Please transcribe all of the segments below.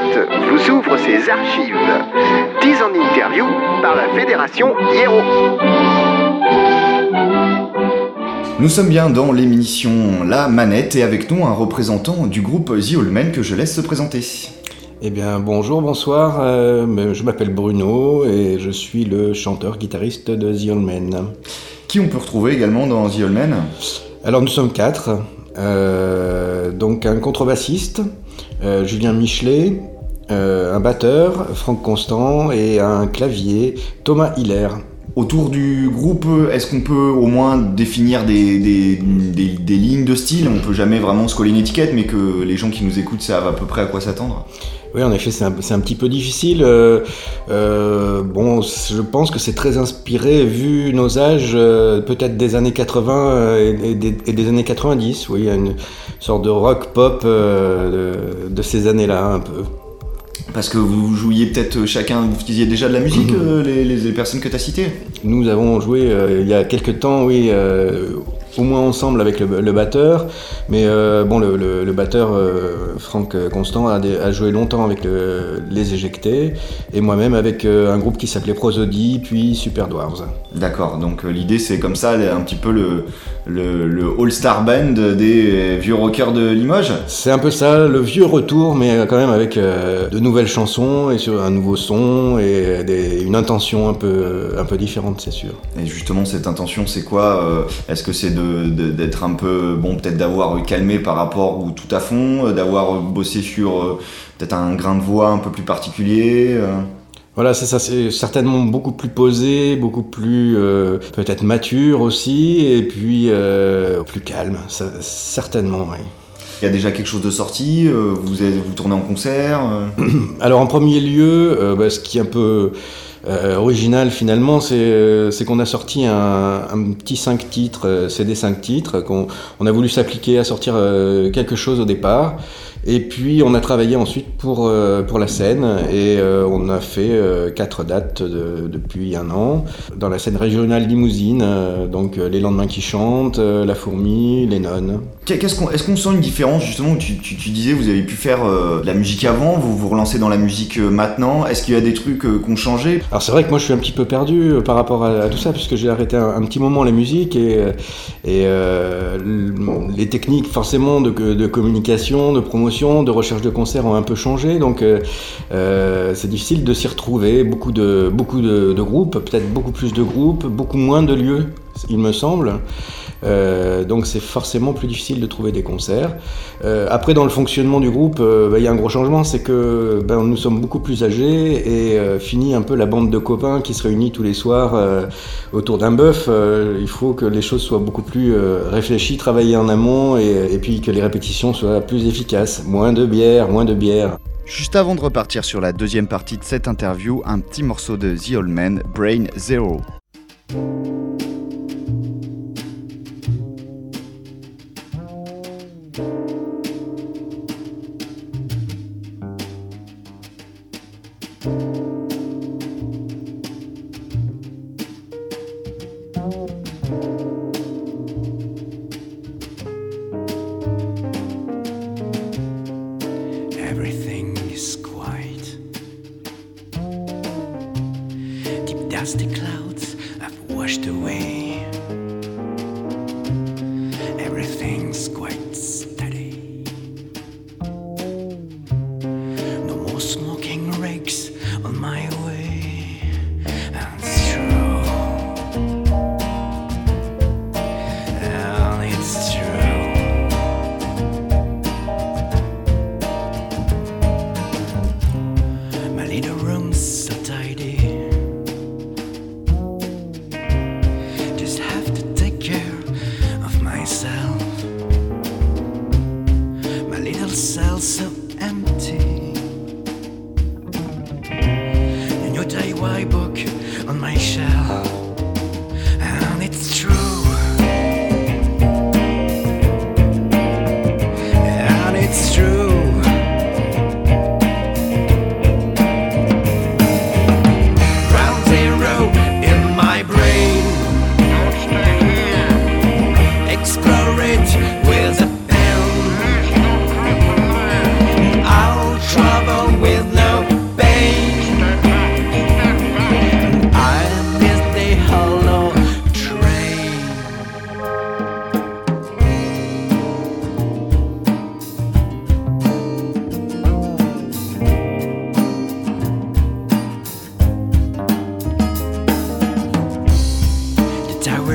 Vous ouvre ses archives. 10 en interview par la Fédération Hiero. Nous sommes bien dans l'émission La Manette et avec nous un représentant du groupe The All Men que je laisse se présenter. Eh bien, bonjour, bonsoir. euh, je m'appelle Bruno et je suis le chanteur-guitariste de The All Men. Qui on peut retrouver également dans The All Men? Alors, nous sommes quatre. Euh, donc, un contrebassiste, euh, Julien Michelet, euh, un batteur, Franck Constant, et un clavier, Thomas Hiller. Autour du groupe, est-ce qu'on peut au moins définir des, des- des- des lignes de style? On peut jamais vraiment se coller une étiquette, mais que les gens qui nous écoutent savent à peu près à quoi s'attendre? Oui, en effet, c'est un, petit peu difficile. Euh, euh, bon, je pense que c'est très inspiré, vu nos âges, euh, peut-être des années 80 euh, et, et des, et des années 90. Oui, il y a une sorte de rock pop de, de ces années-là, un peu. Parce que vous jouiez peut-être chacun, vous faisiez déjà de la musique, euh, les, les- personnes que tu as citées? Nous avons joué euh, il y a quelques temps, oui, euh, au moins ensemble avec le, le batteur. Mais euh, bon, le, le- le batteur euh, Franck Constant a, joué longtemps avec le- les Éjectés et moi-même avec euh, un groupe qui s'appelait Prosody, puis Super Dwarves. D'accord, donc euh, l'idée c'est comme ça, un petit peu le, le, all-star band des vieux rockers de Limoges C'est un peu ça, le vieux retour, mais quand même avec de nouvelles chansons et sur un nouveau son et des- une intention un peu, un peu différente, c'est sûr. Et justement, cette intention, c'est quoi Est-ce que c'est de- d'être un peu, bon, peut-être d'avoir calmé par rapport ou tout à fond, euh, d'avoir bossé sur euh, peut-être un grain de voix un peu plus particulier euh Voilà, c'est ça, c'est certainement beaucoup plus posé, beaucoup plus euh, peut-être mature aussi, et puis euh, plus calme, ça- certainement, oui. Il y a déjà quelque chose de sorti euh, Vous êtes, vous tournez en concert Alors en premier lieu, bah, ce qui est un peu euh, original finalement, c'est euh, c'est qu'on a sorti un, petit 5 titres, euh, CD 5 titres, qu'on on a voulu s'appliquer à sortir euh, quelque chose au départ. Et puis on a travaillé ensuite pour, euh, pour la scène et euh, on a fait euh, quatre dates de- depuis un an dans la scène régionale limousine, donc Les Lendemains qui chantent, La Fourmi, Les Nonnes. Qu'est-ce qu'on, Est-ce qu'on sent une différence justement tu, tu, tu disais, vous avez pu faire de la musique avant, vous vous relancez dans la musique maintenant. Est-ce qu'il y a des trucs qui ont changé? Alors c'est vrai que moi je suis un petit peu perdu par rapport à, à tout ça puisque j'ai arrêté un, un petit moment la musique et, et euh, les techniques forcément de, de communication, de promotion, de recherche de concerts ont un peu changé donc euh, euh, c'est difficile de s'y retrouver. Beaucoup de, groupes, peut-être beaucoup plus de groupes, beaucoup moins de lieux il me semble. Euh, donc c'est forcément plus difficile de trouver des concerts. Euh, après, dans le fonctionnement du groupe, euh, bah, il y a un gros changement, c'est que ben, nous sommes beaucoup plus âgés et fini un peu la bande de copains qui se réunit tous les soirs autour d'un bœuf. il faut que les choses soient beaucoup plus réfléchies, travaillées en amont et, et puis que les répétitions soient plus efficaces. Moins de bière, moins de bière. Juste avant de repartir sur la deuxième partie de cette interview, un petit morceau de The Old Man, Brain Zero. you.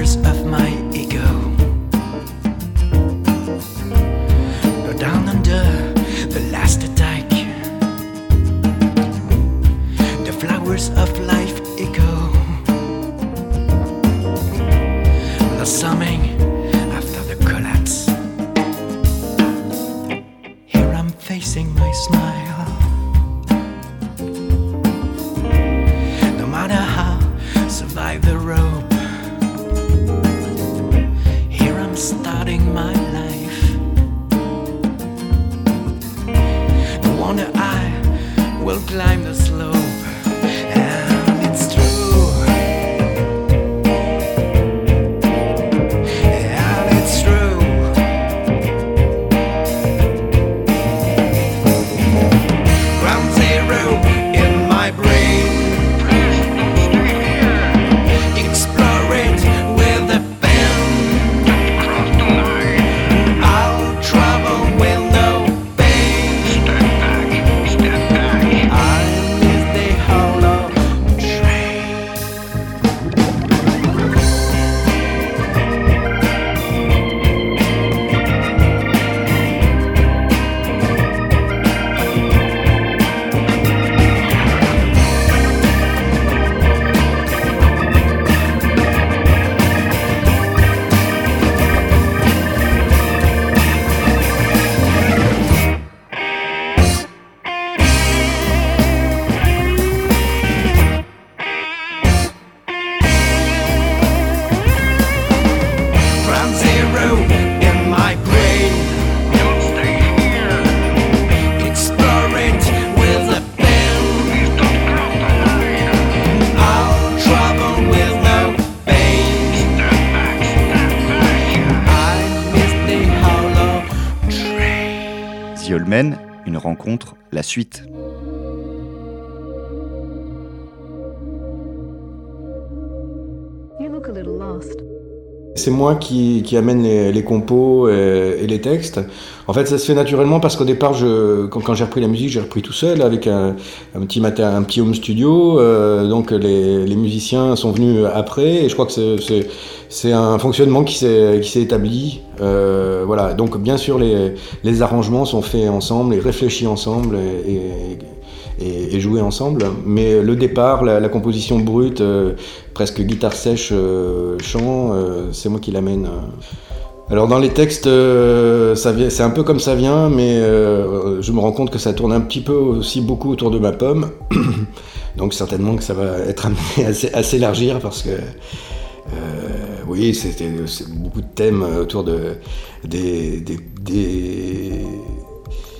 hours of climb the une rencontre, la suite. C'est moi qui, qui amène les, les compos et, et les textes. En fait, ça se fait naturellement parce qu'au départ, je, quand, quand j'ai repris la musique, j'ai repris tout seul avec un, petit matin, un petit home studio. euh, donc les, les musiciens sont venus après et je crois que c'est- un fonctionnement qui s'est qui s'est établi. Euh, voilà. Donc bien sûr, les, les arrangements sont faits ensemble et réfléchis ensemble et, et, et, joués ensemble. Mais le départ, la, composition brute, euh, presque guitare sèche, euh, chant, euh, c'est moi qui l'amène. Alors dans les textes, c'est un peu comme ça vient, mais je me rends compte que ça tourne un petit peu aussi beaucoup autour de ma pomme. Donc certainement que ça va être amené à, s'é- à s'élargir parce que euh, oui, c'était beaucoup de thèmes autour de des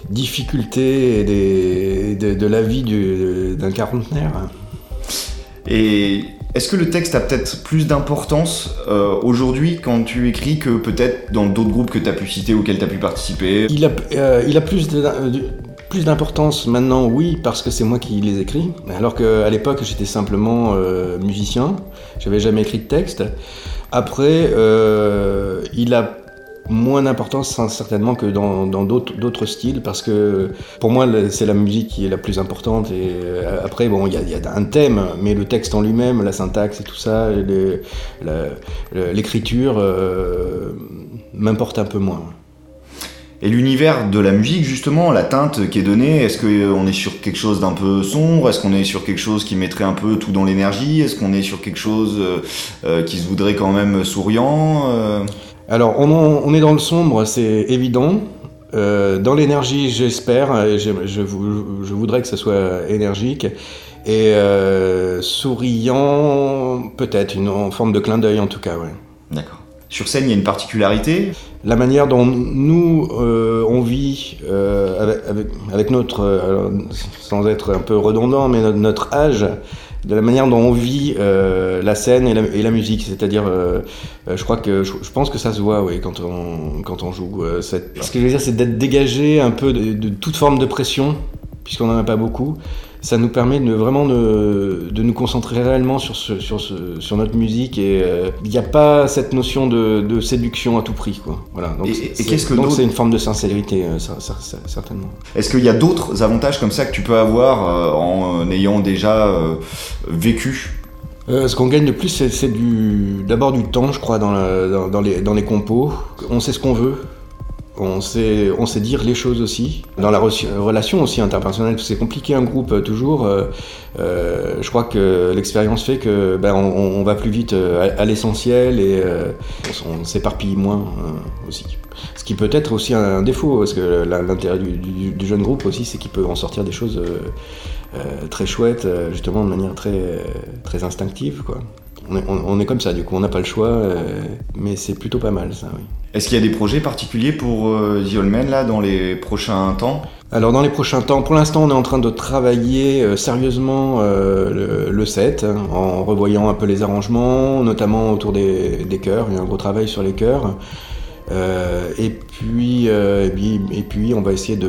difficultés et des- de, de la vie du- d'un quarantenaire. Et est-ce que le texte a peut-être plus d'importance euh, aujourd'hui quand tu écris que peut-être dans d'autres groupes que tu as pu citer auxquels tu as pu participer? Il a, euh, il a plus de- de- plus d'importance maintenant, oui, parce que c'est moi qui les écris. Alors qu'à l'époque, j'étais simplement euh, musicien. J'avais jamais écrit de texte. Après, euh, il a moins d'importance hein, certainement que dans d'autres styles parce que pour moi c'est la musique qui est la plus importante et euh, après bon il y a, un thème mais le texte en lui-même la syntaxe et tout ça l'écriture euh, m'importe un peu moins. Et l'univers de la musique, justement, la teinte qui est donnée, est-ce qu'on est sur quelque chose d'un peu sombre? Est-ce qu'on est sur quelque chose qui mettrait un peu tout dans l'énergie? Est-ce qu'on est sur quelque chose euh, euh, qui se voudrait quand même souriant euh? Alors, on, est dans le sombre, c'est évident. Euh, dans l'énergie, j'espère, je, je vou- je voudrais que ce soit énergique. Et euh, souriant, peut-être, une en forme de clin d'œil en tout cas, ouais. D'accord. Sur scène, il y a une particularité? La manière dont nous, euh, on vit euh, avec, notre, sans être un peu redondant, mais notre, notre âge, de la manière dont on vit euh, la scène et la, musique. C'est-à-dire, euh, euh, je crois que, je, je pense que ça se voit, oui, quand on, quand on joue. euh, cette- Ce que je veux dire, c'est d'être dégagé un peu de, de toute forme de pression, puisqu'on n'en a pas beaucoup. Ça nous permet de vraiment de, de nous concentrer réellement sur, ce, sur, ce, sur notre musique et euh, il n'y a pas cette notion de, de séduction à tout prix. Quoi. Voilà, donc Et- c'est- et c'est- qu'est-ce que donc d'autre c'est une forme de sincérité, euh, ça- ça- ça- certainement. Est-ce qu'il y a d'autres avantages comme ça que tu peux avoir euh, en ayant déjà euh, vécu? Euh, ce qu'on gagne de plus, c'est d'abord du temps, je crois, dans, la- dans, dans les, dans les compos. On sait ce qu'on veut. On sait, on sait dire les choses aussi. Dans la re- relation aussi interpersonnelle, c'est compliqué un groupe euh, toujours. euh, euh, je crois que l'expérience fait que ben, on, va plus vite à, l'essentiel et on, s'éparpille moins aussi. Ce qui peut être aussi un, défaut, parce que l'intérêt du, du- jeune groupe aussi, c'est qu'il peut en sortir des choses très chouettes, justement de manière très, très instinctive. Quoi. On, est, on- on est comme ça, du coup, on n'a pas le choix, euh, mais c'est plutôt pas mal ça, oui. Est-ce qu'il y a des projets particuliers pour euh, The Old Man là dans les prochains temps? Alors dans les prochains temps, pour l'instant on est en train de travailler euh, sérieusement euh, le, le set, hein, en revoyant un peu les arrangements, notamment autour des, des chœurs, il y a un gros travail sur les chœurs. Et, puis, et, puis, et puis on va essayer de,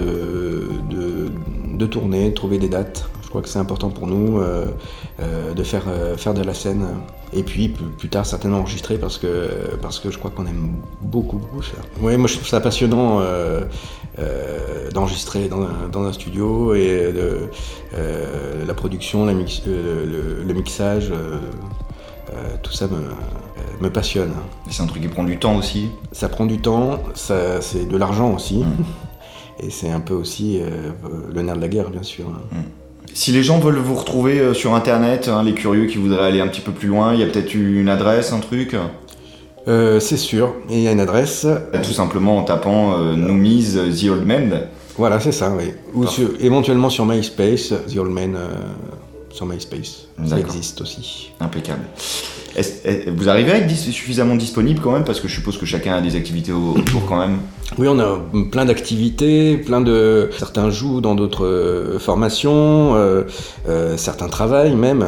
de, de tourner, de trouver des dates. Je crois que c'est important pour nous euh, euh, de faire, euh, faire de la scène. Et puis plus, plus tard certainement enregistrer parce que, parce que je crois qu'on aime beaucoup, beaucoup ça. Oui, moi je trouve ça passionnant d'enregistrer dans un, dans un studio et de, la production, la mix- le, le mixage, euh, tout ça me, euh, me passionne. C'est un truc qui prend du temps aussi. Ça prend du temps, ça, c'est de l'argent aussi. Mm. Et c'est un peu aussi euh, le nerf de la guerre, bien sûr. Si les gens veulent vous retrouver euh, sur internet, hein, les curieux qui voudraient aller un petit peu plus loin, il y a peut-être une adresse, un truc? Euh, c'est sûr, il y a une adresse. Tout simplement en tapant euh, Noomies euh, The Old Man. Voilà, c'est ça, oui. Ou sur- éventuellement sur MySpace, The Old Man euh, sur MySpace. Ça existe aussi. Impeccable. Est- vous arrivez à être suffisamment disponible quand même? Parce que je suppose que chacun a des activités au- autour quand même. Oui, on a plein d'activités, plein de... Certains jouent dans d'autres euh, formations, euh, euh, certains travaillent même,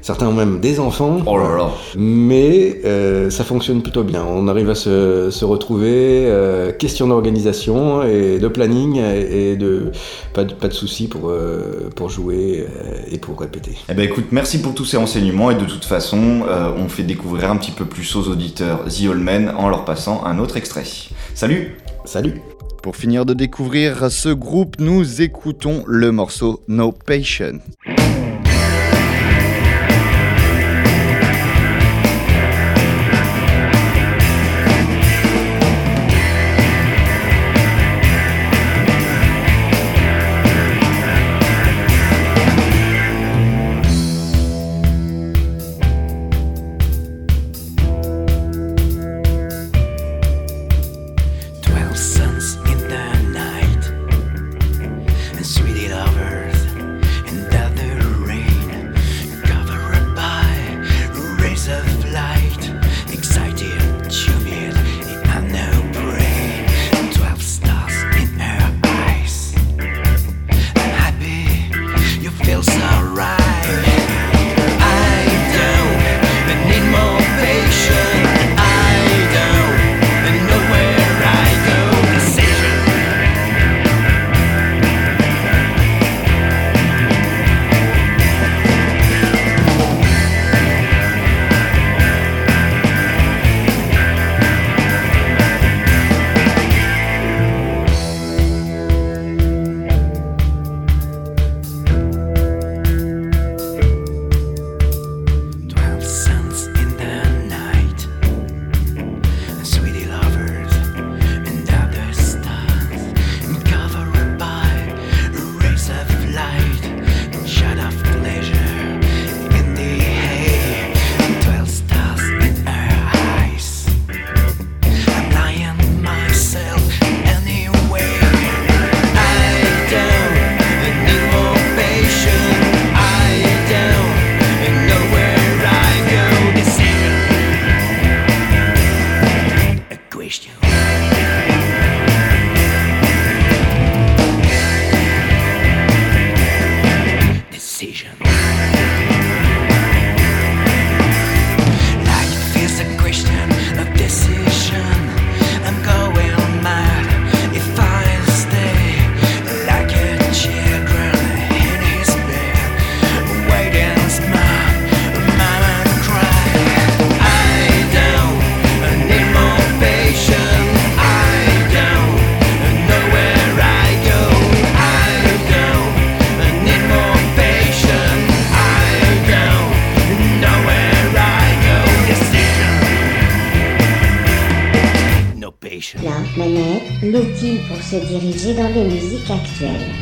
certains ont même des enfants. Oh là là Mais euh, ça fonctionne plutôt bien. On arrive à se, se retrouver. question d'organisation et de planning et, et de pas de, pas de soucis pour, pour jouer et pour répéter. Eh ben écoute, merci pour tous ces renseignements et de toute façon, on fait découvrir un petit peu plus aux auditeurs The Old Man en leur passant un autre extrait. Salut Salut Pour finir de découvrir ce groupe, nous écoutons le morceau No Patient. Pour se diriger dans les musiques actuelles.